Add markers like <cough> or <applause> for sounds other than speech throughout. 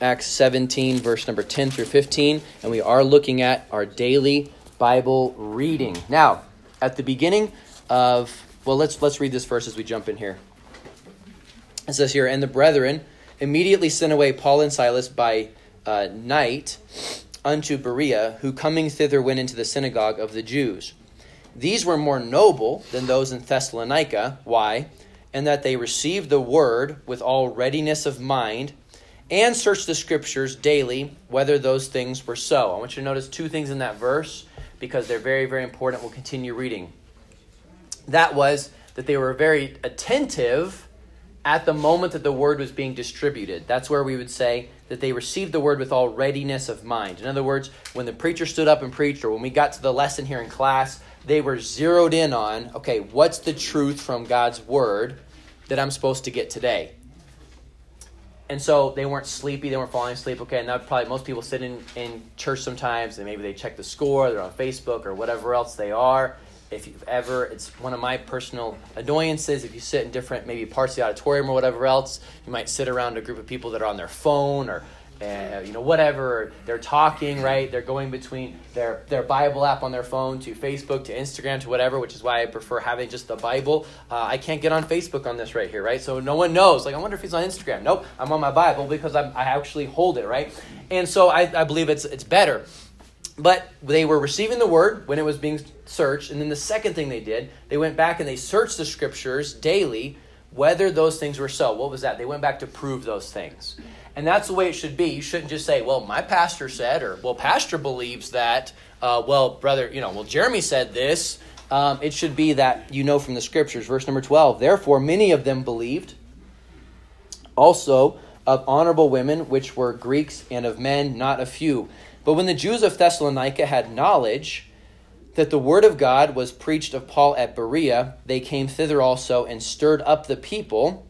Acts 17, verse number 10 through 15, and we are looking at our daily Bible reading. Now, at the beginning of, well, let's, let's read this verse as we jump in here. It says here, And the brethren immediately sent away Paul and Silas by uh, night unto Berea, who coming thither went into the synagogue of the Jews. These were more noble than those in Thessalonica. Why? And that they received the word with all readiness of mind and search the scriptures daily whether those things were so. I want you to notice two things in that verse because they're very, very important. We'll continue reading. That was that they were very attentive at the moment that the word was being distributed. That's where we would say that they received the word with all readiness of mind. In other words, when the preacher stood up and preached, or when we got to the lesson here in class, they were zeroed in on okay, what's the truth from God's word that I'm supposed to get today? And so they weren't sleepy, they weren't falling asleep. Okay, and that probably most people sit in, in church sometimes and maybe they check the score, they're on Facebook or whatever else they are if you've ever it's one of my personal annoyances if you sit in different maybe parts of the auditorium or whatever else you might sit around a group of people that are on their phone or uh, you know whatever they're talking right they're going between their their bible app on their phone to facebook to instagram to whatever which is why i prefer having just the bible uh, i can't get on facebook on this right here right so no one knows like i wonder if he's on instagram nope i'm on my bible because I'm, i actually hold it right and so I, I believe it's it's better but they were receiving the word when it was being searched. And then the second thing they did, they went back and they searched the scriptures daily whether those things were so. What was that? They went back to prove those things. And that's the way it should be. You shouldn't just say, well, my pastor said, or, well, pastor believes that, uh, well, brother, you know, well, Jeremy said this. Um, it should be that you know from the scriptures. Verse number 12. Therefore, many of them believed, also of honorable women, which were Greeks, and of men, not a few. But when the Jews of Thessalonica had knowledge that the word of God was preached of Paul at Berea, they came thither also and stirred up the people.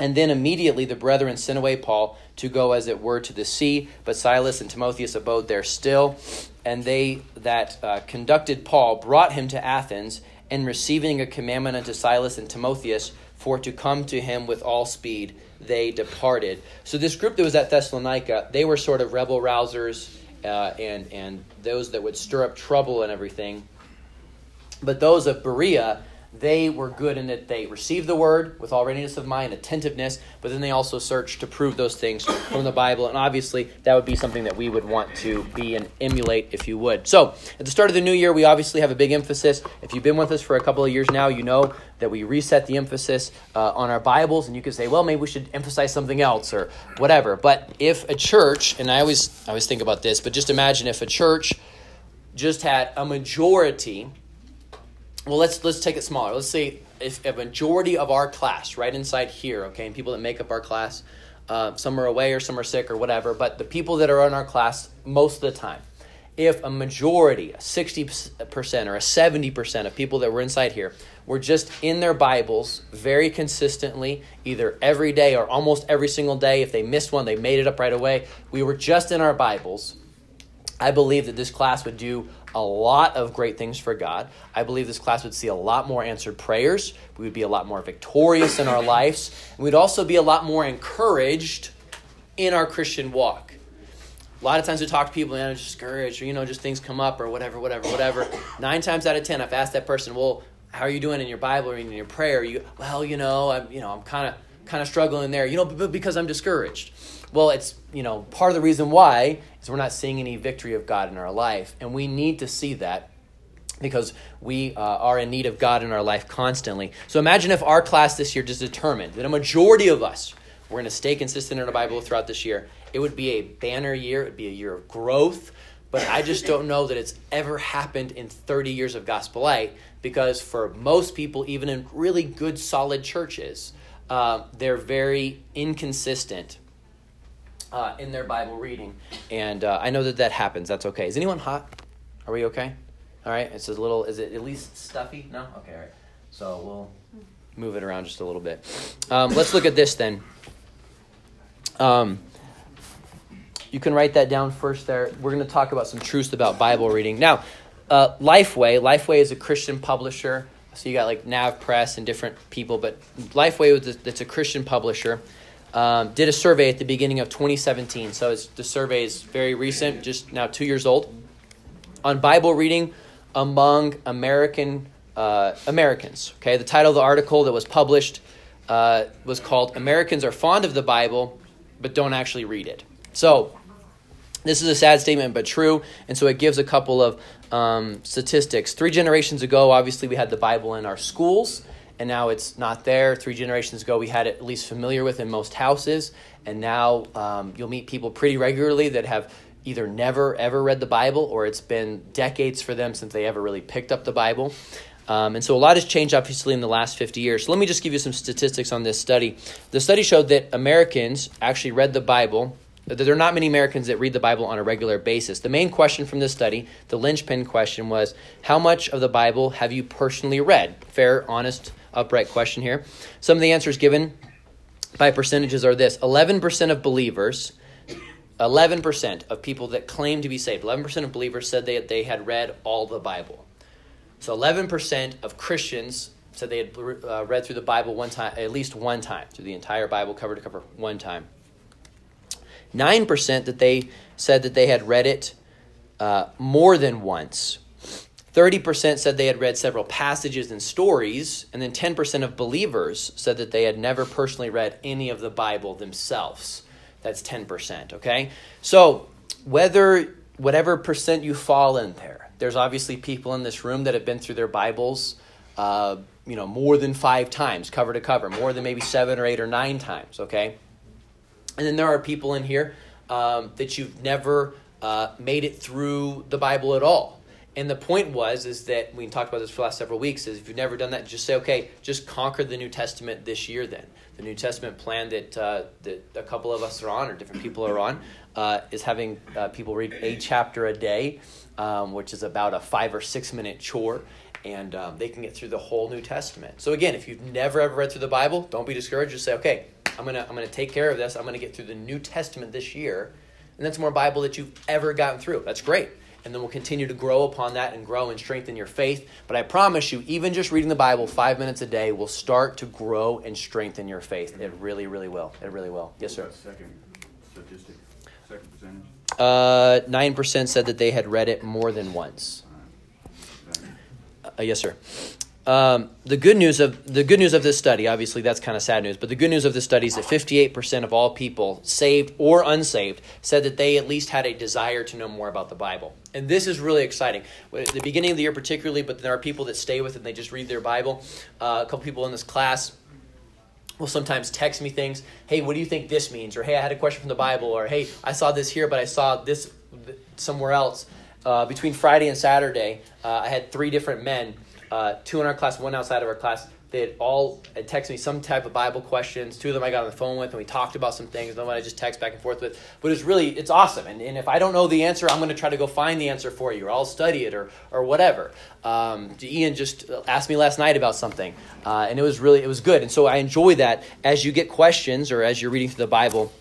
And then immediately the brethren sent away Paul to go, as it were, to the sea. But Silas and Timotheus abode there still. And they that uh, conducted Paul brought him to Athens, and receiving a commandment unto Silas and Timotheus for to come to him with all speed, they departed. So this group that was at Thessalonica, they were sort of rebel rousers uh, and and those that would stir up trouble and everything. But those of Berea, they were good in that they received the word with all readiness of mind, attentiveness, but then they also searched to prove those things from the Bible. And obviously, that would be something that we would want to be and emulate if you would. So, at the start of the new year, we obviously have a big emphasis. If you've been with us for a couple of years now, you know that we reset the emphasis uh, on our Bibles, and you could say, well, maybe we should emphasize something else or whatever. But if a church, and I always, I always think about this, but just imagine if a church just had a majority well let's let's take it smaller. Let's say if a majority of our class right inside here okay and people that make up our class uh, some are away or some are sick or whatever but the people that are in our class most of the time if a majority a 60% or a 70% of people that were inside here were just in their bibles very consistently either every day or almost every single day if they missed one they made it up right away we were just in our bibles i believe that this class would do a lot of great things for God. I believe this class would see a lot more answered prayers. We would be a lot more victorious in our lives. And we'd also be a lot more encouraged in our Christian walk. A lot of times we talk to people and I'm discouraged or, you know, just things come up or whatever, whatever, whatever. Nine times out of ten, I've asked that person, well, how are you doing in your Bible reading, in your prayer? You, well, you know, I'm, you know, I'm kind of, kind of struggling there, you know, because I'm discouraged. Well, it's, you know, part of the reason why is we're not seeing any victory of God in our life. And we need to see that because we uh, are in need of God in our life constantly. So imagine if our class this year just determined that a majority of us were going to stay consistent in our Bible throughout this year. It would be a banner year, it would be a year of growth. But I just don't know that it's ever happened in 30 years of Gospel Light because for most people, even in really good, solid churches, uh, they're very inconsistent uh, in their Bible reading. And uh, I know that that happens. That's okay. Is anyone hot? Are we okay? All right. It's a little, is it at least stuffy? No? Okay, all right. So we'll move it around just a little bit. Um, let's look at this then. Um, you can write that down first there. We're going to talk about some truths about Bible reading. Now, uh, Lifeway, Lifeway is a Christian publisher. So you got like Nav Press and different people, but Lifeway, it's a Christian publisher. Um, did a survey at the beginning of 2017. So the survey is very recent, just now two years old, on Bible reading among American uh, Americans. Okay, the title of the article that was published uh, was called "Americans are fond of the Bible, but don't actually read it." So this is a sad statement, but true. And so it gives a couple of um, statistics. Three generations ago, obviously, we had the Bible in our schools, and now it's not there. Three generations ago, we had it at least familiar with in most houses, and now um, you'll meet people pretty regularly that have either never ever read the Bible or it's been decades for them since they ever really picked up the Bible. Um, and so a lot has changed, obviously, in the last 50 years. So let me just give you some statistics on this study. The study showed that Americans actually read the Bible that there are not many Americans that read the Bible on a regular basis. The main question from this study, the linchpin question, was How much of the Bible have you personally read? Fair, honest, upright question here. Some of the answers given by percentages are this 11% of believers, 11% of people that claim to be saved, 11% of believers said they, they had read all the Bible. So 11% of Christians said they had uh, read through the Bible one time, at least one time, through the entire Bible, cover to cover, one time. 9% that they said that they had read it uh, more than once. 30% said they had read several passages and stories, and then 10% of believers said that they had never personally read any of the Bible themselves. That's 10%, okay? So, whether whatever percent you fall in there, there's obviously people in this room that have been through their Bibles, uh, you know, more than five times, cover to cover, more than maybe seven or eight or nine times, okay? And then there are people in here um, that you've never uh, made it through the Bible at all. And the point was is that we talked about this for the last several weeks. Is if you've never done that, just say, okay, just conquer the New Testament this year. Then the New Testament plan that uh, that a couple of us are on, or different people are on, uh, is having uh, people read a chapter a day, um, which is about a five or six minute chore and um, they can get through the whole New Testament. So again, if you've never ever read through the Bible, don't be discouraged. Just say, okay, I'm gonna I'm gonna take care of this. I'm gonna get through the New Testament this year, and that's more Bible that you've ever gotten through. That's great. And then we'll continue to grow upon that and grow and strengthen your faith. But I promise you, even just reading the Bible five minutes a day will start to grow and strengthen your faith. It really, really will. It really will. Yes, sir. Second statistic, second percentage. Uh, nine percent said that they had read it more than once. Uh, yes, sir. Um, the good news of the good news of this study, obviously, that's kind of sad news. But the good news of this study is that 58% of all people, saved or unsaved, said that they at least had a desire to know more about the Bible. And this is really exciting. At the beginning of the year, particularly, but there are people that stay with it and they just read their Bible. Uh, a couple people in this class will sometimes text me things. Hey, what do you think this means? Or hey, I had a question from the Bible. Or hey, I saw this here, but I saw this somewhere else. Uh, between Friday and Saturday, uh, I had three different men, uh, two in our class, one outside of our class. They had all had texted me some type of Bible questions. Two of them I got on the phone with, and we talked about some things. Another one I just text back and forth with. But it's really, it's awesome. And, and if I don't know the answer, I'm going to try to go find the answer for you, or I'll study it, or or whatever. Um, Ian just asked me last night about something, uh, and it was really, it was good. And so I enjoy that as you get questions or as you're reading through the Bible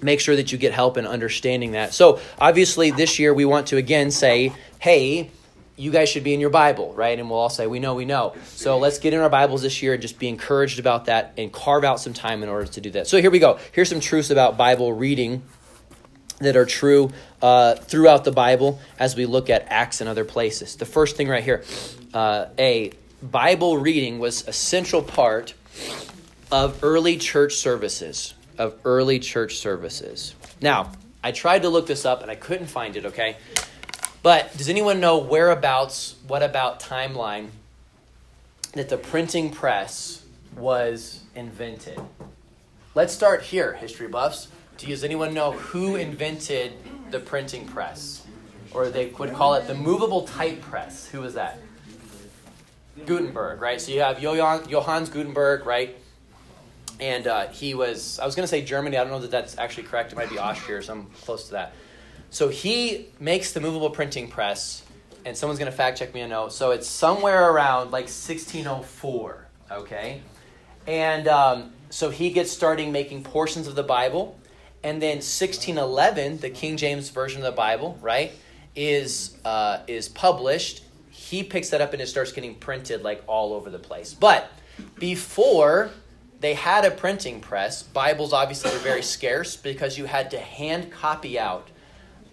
make sure that you get help in understanding that. So, obviously, this year we want to again say, hey, you guys should be in your Bible, right? And we'll all say, we know, we know. So let's get in our Bibles this year and just be encouraged about that and carve out some time in order to do that. So here we go. Here's some truths about Bible reading that are true uh, throughout the Bible as we look at Acts and other places. The first thing right here uh, A, Bible reading was a central part of early church services of early church services. Now, I tried to look this up and I couldn't find it, okay? But does anyone know whereabouts, what about timeline that the printing press was invented? Let's start here, history buffs. Does anyone know who invented the printing press? Or they would call it the movable type press. Who was that? Gutenberg, right? So you have Johannes Gutenberg, right? and uh, he was i was going to say germany i don't know that that's actually correct it might be austria or some close to that so he makes the movable printing press and someone's going to fact check me a note. So it's somewhere around like 1604 okay? And um, so he gets starting making portions of the bible and then 1611 the king james version of the bible right is uh, is published. He picks that up and it starts getting printed like all over the place. But before they had a printing press. Bibles obviously were very scarce because you had to hand copy out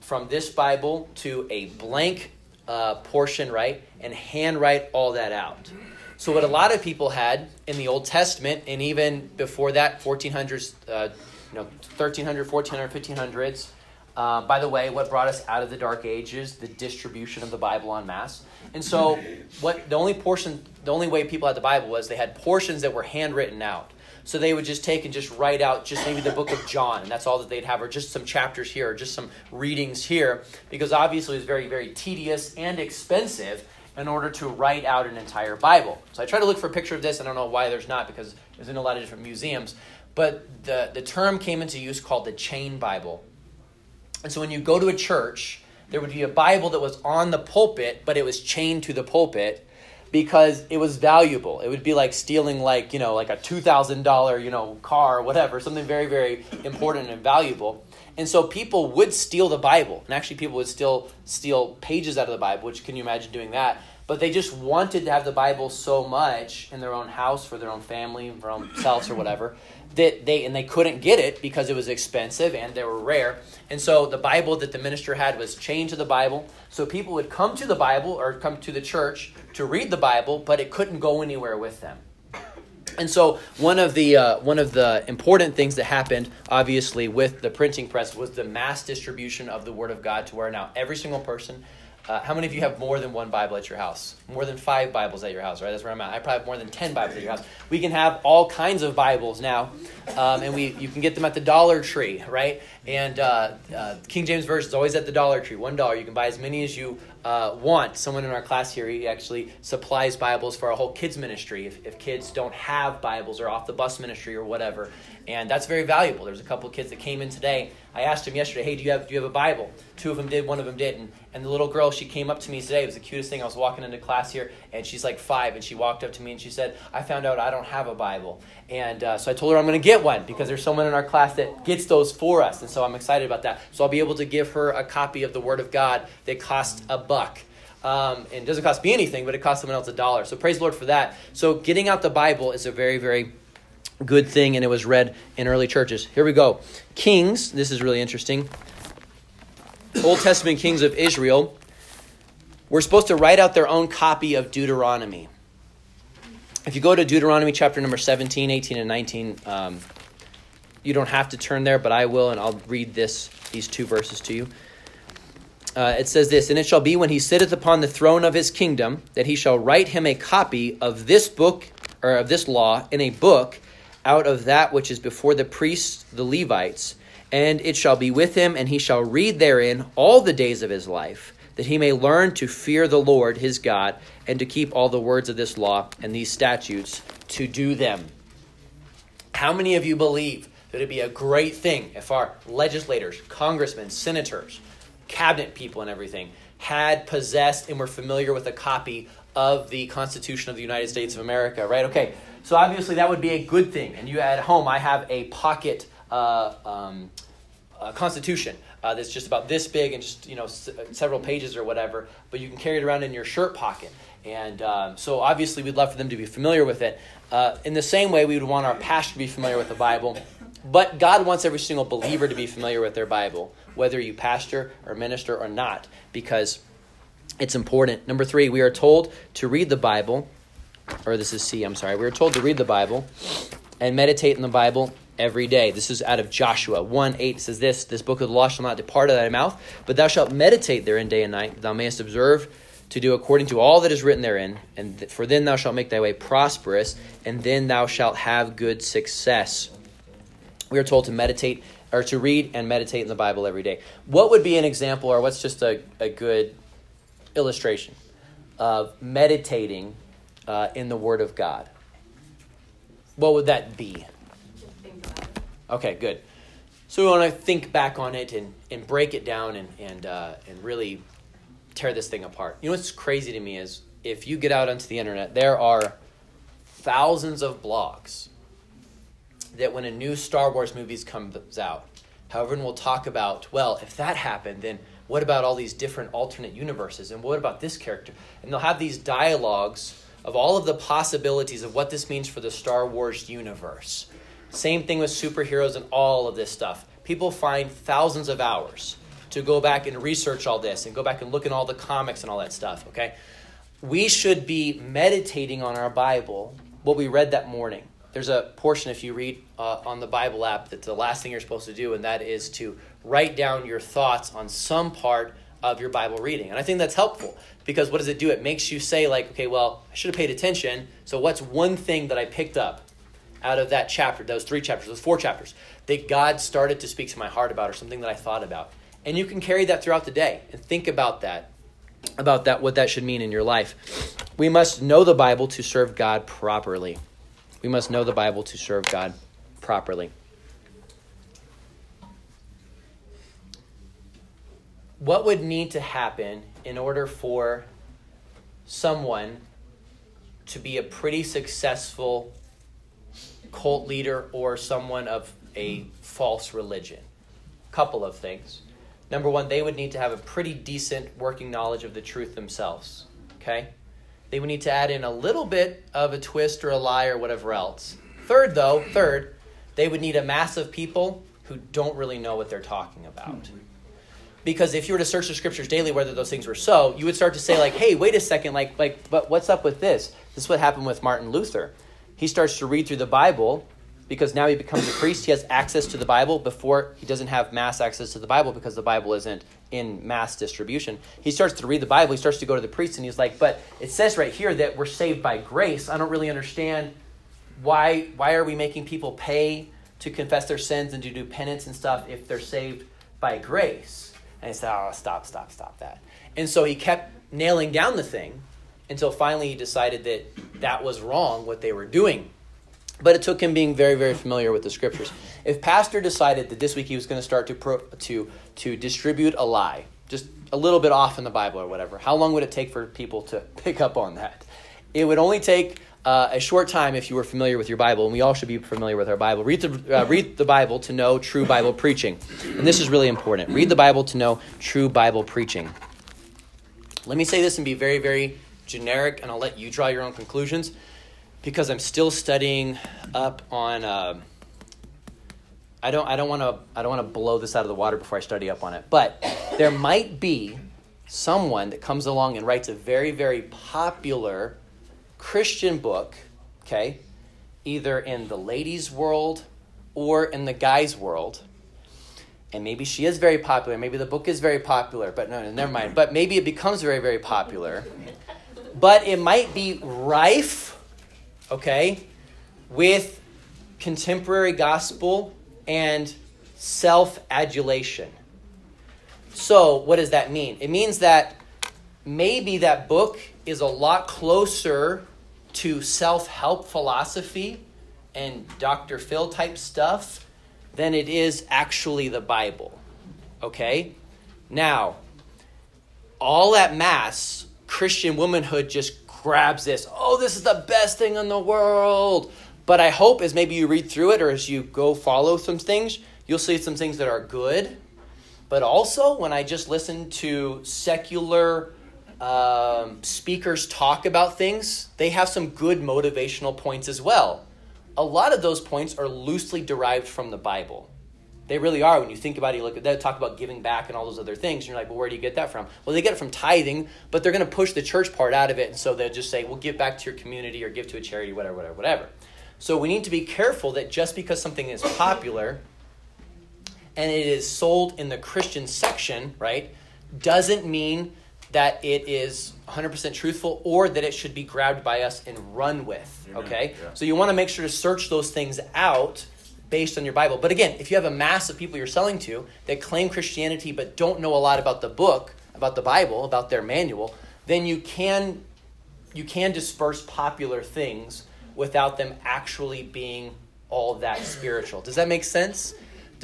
from this Bible to a blank uh, portion, right, and handwrite all that out. So what a lot of people had in the Old Testament, and even before that, 1400s, uh, you know, 1300, 1400, 1500s. Uh, by the way, what brought us out of the Dark Ages? The distribution of the Bible en masse. And so, what the only portion, the only way people had the Bible was they had portions that were handwritten out. So they would just take and just write out just maybe the book of John, and that's all that they'd have, or just some chapters here, or just some readings here, because obviously it's very, very tedious and expensive in order to write out an entire Bible. So I try to look for a picture of this. I don't know why there's not, because it's in a lot of different museums. But the, the term came into use called the chain Bible. And so when you go to a church, there would be a Bible that was on the pulpit, but it was chained to the pulpit because it was valuable. It would be like stealing like, you know, like a $2,000, you know, car or whatever, something very very important and valuable. And so people would steal the Bible. And actually people would still steal pages out of the Bible, which can you imagine doing that? But they just wanted to have the Bible so much in their own house for their own family, for themselves or whatever, that they and they couldn't get it because it was expensive and they were rare. And so the Bible that the minister had was chained to the Bible. So people would come to the Bible or come to the church to read the Bible, but it couldn't go anywhere with them. And so one of the uh, one of the important things that happened, obviously, with the printing press was the mass distribution of the Word of God to where now every single person uh, how many of you have more than one Bible at your house? More than five Bibles at your house, right? That's where I'm at. I probably have more than ten Bibles at your house. We can have all kinds of Bibles now, um, and we you can get them at the Dollar Tree, right? And uh, uh, King James Version is always at the Dollar Tree, one dollar. You can buy as many as you uh, want. Someone in our class here, he actually supplies Bibles for our whole kids ministry. If, if kids don't have Bibles or off the bus ministry or whatever, and that's very valuable. There's a couple kids that came in today. I asked him yesterday, "Hey, do you have do you have a Bible?" Two of them did, one of them didn't. And the little girl, she came up to me today. It was the cutest thing. I was walking into class here, and she's like five, and she walked up to me and she said, "I found out I don't have a Bible." And uh, so I told her I'm going to get one because there's someone in our class that gets those for us, and so I'm excited about that. So I'll be able to give her a copy of the Word of God that costs a buck. Um, and it doesn't cost me anything, but it costs someone else a dollar. So praise the Lord for that. So getting out the Bible is a very, very good thing, and it was read in early churches. Here we go. Kings, this is really interesting. Old Testament kings of Israel were supposed to write out their own copy of Deuteronomy. If you go to Deuteronomy chapter number 17, 18, and 19, um, you don't have to turn there, but I will, and I'll read this these two verses to you. Uh, it says this, and it shall be when he sitteth upon the throne of his kingdom that he shall write him a copy of this book or of this law in a book out of that which is before the priests, the Levites, and it shall be with him, and he shall read therein all the days of his life, that he may learn to fear the Lord his God, and to keep all the words of this law and these statutes to do them. How many of you believe that it'd be a great thing if our legislators, congressmen, senators, cabinet people, and everything had possessed and were familiar with a copy of the Constitution of the United States of America, right? Okay, so obviously that would be a good thing. And you at home, I have a pocket uh, um, uh, Constitution uh, that's just about this big and just you know s- several pages or whatever. But you can carry it around in your shirt pocket. And um, so obviously we'd love for them to be familiar with it. Uh, in the same way, we would want our pastor to be familiar with the Bible. But God wants every single believer to be familiar with their Bible, whether you pastor or minister or not, because it's important. Number three, we are told to read the Bible or this is C, I'm sorry. We are told to read the Bible and meditate in the Bible every day. This is out of Joshua 1 8 says this This book of the law shall not depart out of thy mouth, but thou shalt meditate therein day and night, that thou mayest observe to do according to all that is written therein. And th- for then thou shalt make thy way prosperous, and then thou shalt have good success. We are told to meditate or to read and meditate in the Bible every day. What would be an example, or what's just a, a good illustration of meditating uh, in the Word of God? What would that be? Okay, good. So we want to think back on it and, and break it down and, and, uh, and really tear this thing apart. You know what's crazy to me is if you get out onto the internet, there are thousands of blogs that when a new Star Wars movie comes out, however, we'll talk about, well, if that happened, then what about all these different alternate universes? And what about this character? And they'll have these dialogues of all of the possibilities of what this means for the Star Wars universe. Same thing with superheroes and all of this stuff. People find thousands of hours to go back and research all this and go back and look at all the comics and all that stuff, okay? We should be meditating on our Bible, what we read that morning. There's a portion, if you read uh, on the Bible app, that the last thing you're supposed to do, and that is to write down your thoughts on some part of your Bible reading. And I think that's helpful because what does it do? It makes you say, like, okay, well, I should have paid attention. So, what's one thing that I picked up out of that chapter, those three chapters, those four chapters, that God started to speak to my heart about or something that I thought about? And you can carry that throughout the day and think about that, about that, what that should mean in your life. We must know the Bible to serve God properly. We must know the Bible to serve God properly. What would need to happen in order for someone to be a pretty successful cult leader or someone of a false religion? Couple of things. Number one, they would need to have a pretty decent working knowledge of the truth themselves. Okay? They would need to add in a little bit of a twist or a lie or whatever else. Third, though, third, they would need a mass of people who don't really know what they're talking about because if you were to search the scriptures daily whether those things were so you would start to say like hey wait a second like like but what's up with this? This is what happened with martin luther. He starts to read through the bible because now he becomes a priest. He has access to the bible before he doesn't have mass access to the bible because the bible isn't in mass distribution. He starts to read the bible. He starts to go to the priest and he's like but it says right here that we're saved by grace. I don't really understand why why are we making people pay to confess their sins and to do penance and stuff if they're saved by grace and he said, Oh, stop, stop, stop that. And so he kept nailing down the thing until finally he decided that that was wrong, what they were doing. But it took him being very, very familiar with the scriptures. If Pastor decided that this week he was going to start to, pro, to, to distribute a lie, just a little bit off in the Bible or whatever, how long would it take for people to <laughs> pick up on that? It would only take uh, a short time if you were familiar with your Bible, and we all should be familiar with our Bible. Read the, uh, read the Bible to know true Bible preaching. And this is really important. Read the Bible to know true Bible preaching. Let me say this and be very, very generic, and I'll let you draw your own conclusions because I'm still studying up on. Uh, I don't. I don't want to. I don't want to blow this out of the water before I study up on it. But there might be someone that comes along and writes a very, very popular Christian book, okay, either in the ladies' world or in the guys' world. And maybe she is very popular. Maybe the book is very popular, but no, no, never mind. But maybe it becomes very, very popular. But it might be rife, okay, with contemporary gospel and self adulation. So, what does that mean? It means that maybe that book is a lot closer to self help philosophy and Dr. Phil type stuff than it is actually the Bible. Okay? Now, all at Mass, Christian womanhood just grabs this. Oh, this is the best thing in the world. But I hope as maybe you read through it or as you go follow some things, you'll see some things that are good. But also, when I just listen to secular um, speakers talk about things, they have some good motivational points as well. A lot of those points are loosely derived from the Bible. They really are. When you think about it, you look at that, talk about giving back and all those other things, and you're like, well, where do you get that from? Well, they get it from tithing, but they're going to push the church part out of it, and so they'll just say, well, give back to your community or give to a charity, whatever, whatever, whatever. So we need to be careful that just because something is popular and it is sold in the Christian section, right, doesn't mean that it is 100% truthful or that it should be grabbed by us and run with. Okay? Yeah. So you want to make sure to search those things out based on your Bible. But again, if you have a mass of people you're selling to that claim Christianity but don't know a lot about the book, about the Bible, about their manual, then you can you can disperse popular things without them actually being all that spiritual. Does that make sense?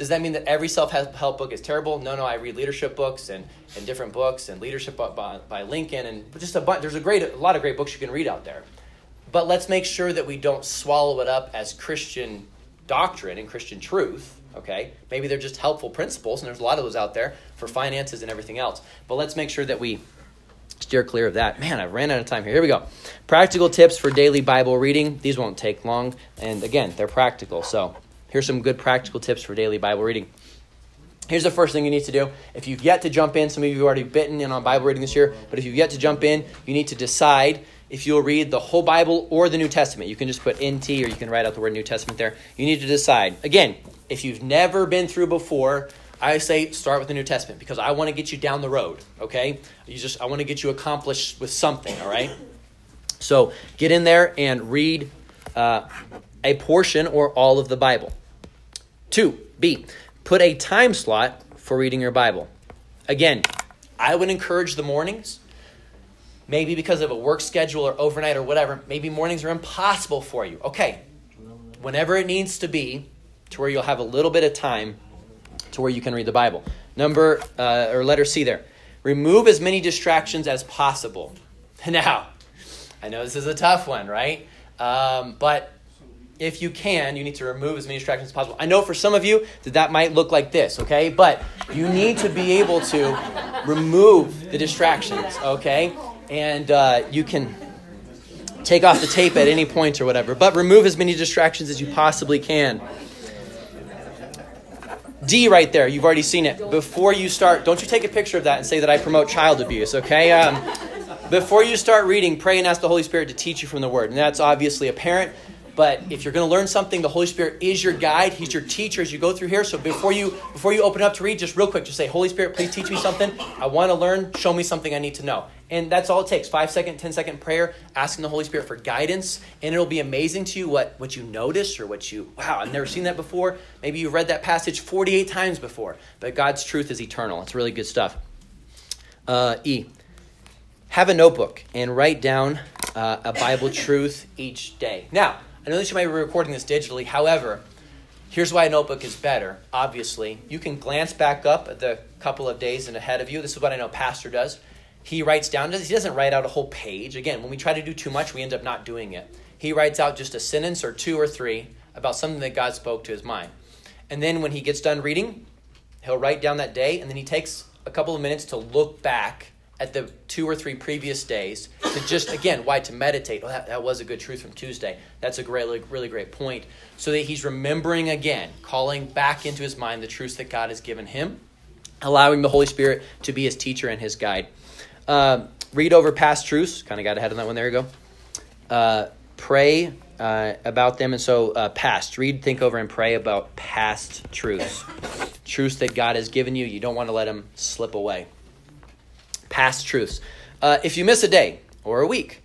Does that mean that every self help book is terrible? No, no. I read leadership books and, and different books and leadership by, by Lincoln and just a bunch. There's a great a lot of great books you can read out there. But let's make sure that we don't swallow it up as Christian doctrine and Christian truth. Okay, maybe they're just helpful principles, and there's a lot of those out there for finances and everything else. But let's make sure that we steer clear of that. Man, I ran out of time here. Here we go. Practical tips for daily Bible reading. These won't take long. And again, they're practical. So here's some good practical tips for daily Bible reading. Here's the first thing you need to do. If you've yet to jump in, some of you have already bitten in on Bible reading this year, but if you've yet to jump in, you need to decide if you'll read the whole Bible or the New Testament. You can just put NT or you can write out the word New Testament there. You need to decide. Again, if you've never been through before, I say start with the New Testament because I want to get you down the road, okay? You just I want to get you accomplished with something, all right? So, get in there and read uh, a portion or all of the Bible. 2. B. Put a time slot for reading your Bible. Again, I would encourage the mornings. Maybe because of a work schedule or overnight or whatever, maybe mornings are impossible for you. Okay, whenever it needs to be, to where you'll have a little bit of time to where you can read the Bible. Number uh, or letter C there. Remove as many distractions as possible. <laughs> Now, I know this is a tough one, right? Um, but if you can, you need to remove as many distractions as possible. I know for some of you that that might look like this, okay? But you need to be able to remove the distractions, okay? And uh, you can take off the tape at any point or whatever, but remove as many distractions as you possibly can. D right there, you've already seen it. Before you start, don't you take a picture of that and say that I promote child abuse, okay? Um, before you start reading, pray and ask the Holy Spirit to teach you from the Word. And that's obviously apparent. But if you're going to learn something, the Holy Spirit is your guide. He's your teacher as you go through here. So before you before you open up to read, just real quick, just say, Holy Spirit, please teach me something. I want to learn. Show me something I need to know. And that's all it takes. Five second, ten second prayer, asking the Holy Spirit for guidance. And it'll be amazing to you what, what you notice or what you, wow, I've never seen that before. Maybe you've read that passage 48 times before. But God's truth is eternal. It's really good stuff. Uh, e. Have a notebook and write down uh, a Bible truth each day. Now, I know that you might be recording this digitally. However, here's why a notebook is better. Obviously, you can glance back up at the couple of days and ahead of you. This is what I know Pastor does. He writes down, he doesn't write out a whole page. Again, when we try to do too much, we end up not doing it. He writes out just a sentence or two or three about something that God spoke to his mind. And then when he gets done reading, he'll write down that day, and then he takes a couple of minutes to look back at the two or three previous days to just again why to meditate. That, that was a good truth from tuesday. That's a great really, really great point. So that he's remembering again calling back into his mind the truths that god has given him allowing the holy spirit to be his teacher and his guide. Uh, read over past truths. Kind of got ahead on that one. There you go. Uh, pray uh, about them. And so uh, past. Read think over and pray about past truths. Truths that god has given you. You don't want to let them slip away past truths. Uh, if you miss a day or a week,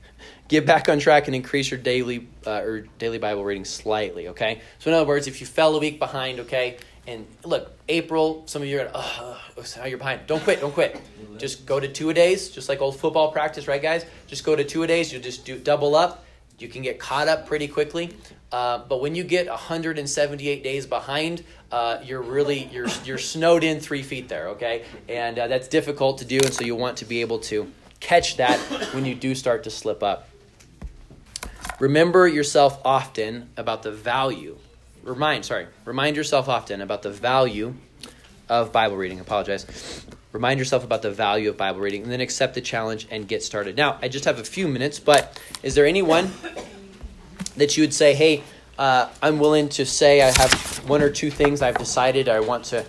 get back on track and increase your daily uh, or daily Bible reading slightly. Okay. So in other words, if you fell a week behind, okay, and look, April, some of you are, oh, how you're behind. Don't quit. Don't quit. Just go to two a days, just like old football practice, right, guys? Just go to two a days. You'll just do double up. You can get caught up pretty quickly. Uh, but when you get 178 days behind, uh, you're really you're you're snowed in three feet there, okay? And uh, that's difficult to do, and so you want to be able to catch that when you do start to slip up. Remember yourself often about the value. Remind, sorry, remind yourself often about the value of Bible reading. apologize. Remind yourself about the value of Bible reading, and then accept the challenge and get started. Now, I just have a few minutes, but is there anyone that you would say, hey? uh, I'm willing to say I have one or two things I've decided I want to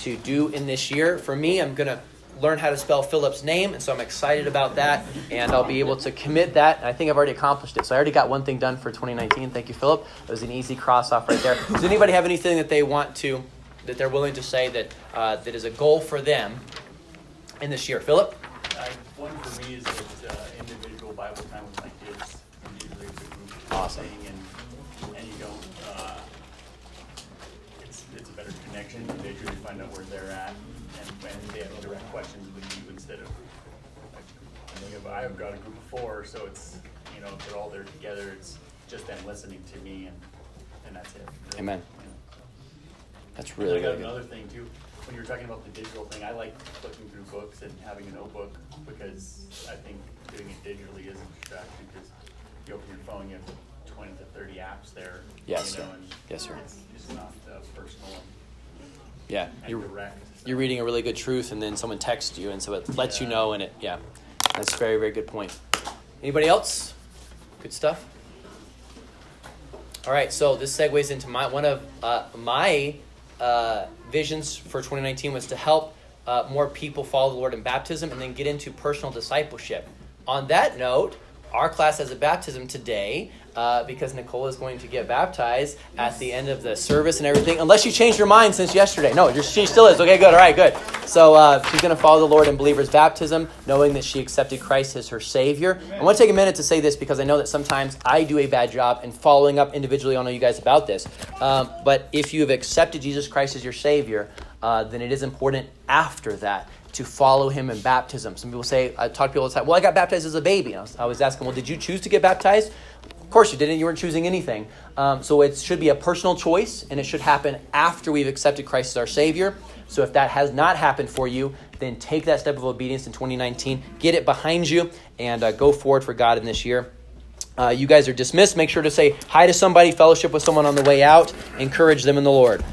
to do in this year. For me, I'm going to learn how to spell Philip's name, and so I'm excited about that, and I'll be able to commit that. I think I've already accomplished it. So I already got one thing done for 2019. Thank you, Philip. It was an easy cross off right there. Does anybody have anything that they want to, that they're willing to say that uh, that is a goal for them in this year? Philip? Uh, one for me is that uh, individual Bible time with my kids. Usually it's a group awesome. thing, and you don't. it's it's a better connection, they truly find out where they're at, and when they have direct questions with you instead of, like, I I've got a group of four, so it's, you know, if they're all there together, it's just them listening to me and, and that's it. really, Amen. That's really, I got good. another thing too, when you were talking about the digital thing, I like flipping through books and having a notebook, because I think doing it digitally is a distraction, because you open your phone, you have twenty to thirty apps there. Yes, you know, sir. and Yes, sir. It's, it's not uh, personal and Yeah, you're, direct. you're reading a really good truth, and then someone texts you, and so it lets you know, and it, yeah. That's a very, very good point. Anybody else? Good stuff. All right, so this segues into my one of uh, my uh, visions for 2019 was to help uh, more people follow the Lord in baptism and then get into personal discipleship. On that note, our class has a baptism today uh, because Nicole is going to get baptized at the end of the service and everything. Unless you changed your mind since yesterday. No, she still is. Okay, good. All right, good. So uh, she's going to follow the Lord in believer's baptism, knowing that she accepted Christ as her Savior. I want to take a minute to say this because I know that sometimes I do a bad job in following up individually on you guys about this. Um, but if you have accepted Jesus Christ as your Savior, uh, then it is important after that to follow him in baptism. Some people say, I talk to people all the time, well, I got baptized as a baby. I was, I was asking, well, did you choose to get baptized? Of course you didn't. You weren't choosing anything. Um, so it should be a personal choice, and it should happen after we've accepted Christ as our Savior. So if that has not happened for you, then take that step of obedience in 2019, get it behind you, and uh, go forward for God in this year. Uh, you guys are dismissed. Make sure to say hi to somebody, fellowship with someone on the way out, encourage them in the Lord.